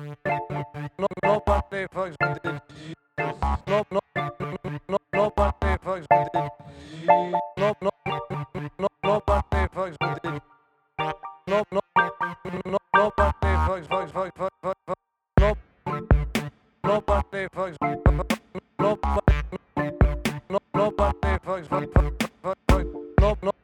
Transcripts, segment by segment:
no, nobody fucks with the Jesus. No, no, no, nobody fucks with the Jesus. No, no, no, nobody fucks with the No, no, no, nobody fucks, fucks, fucks, fucks, fucks, fucks. No, nobody fucks, nobody, no, nobody fucks, fucks, fucks, fucks, fucks. No, no, no,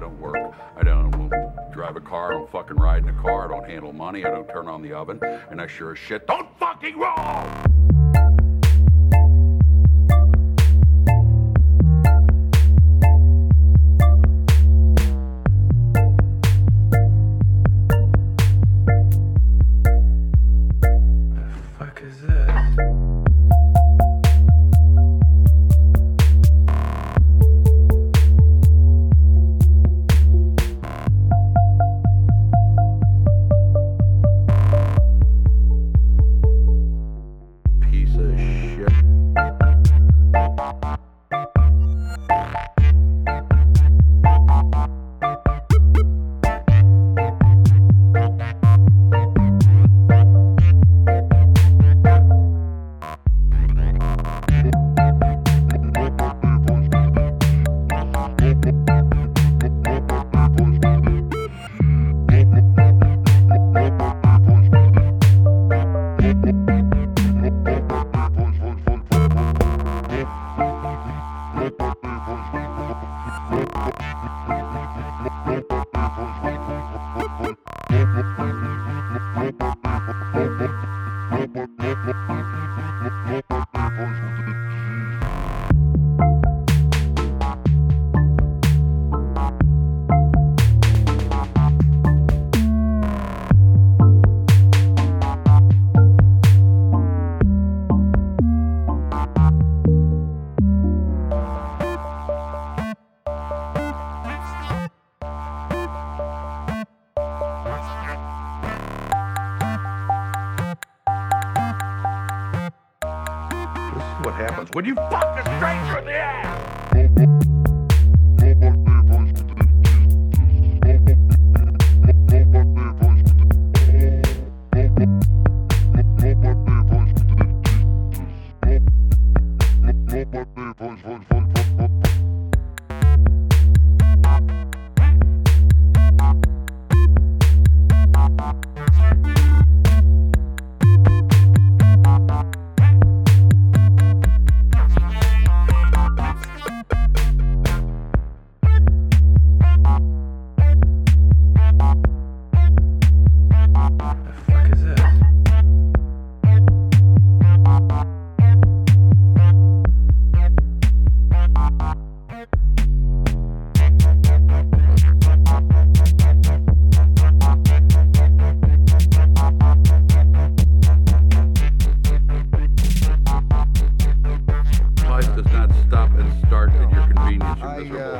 I don't work. I don't drive a car. I don't fucking ride in a car. I don't handle money. I don't turn on the oven. And I sure as shit don't fucking roll! What happens when you fuck a stranger in the ass!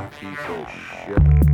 Rocky Hill shit.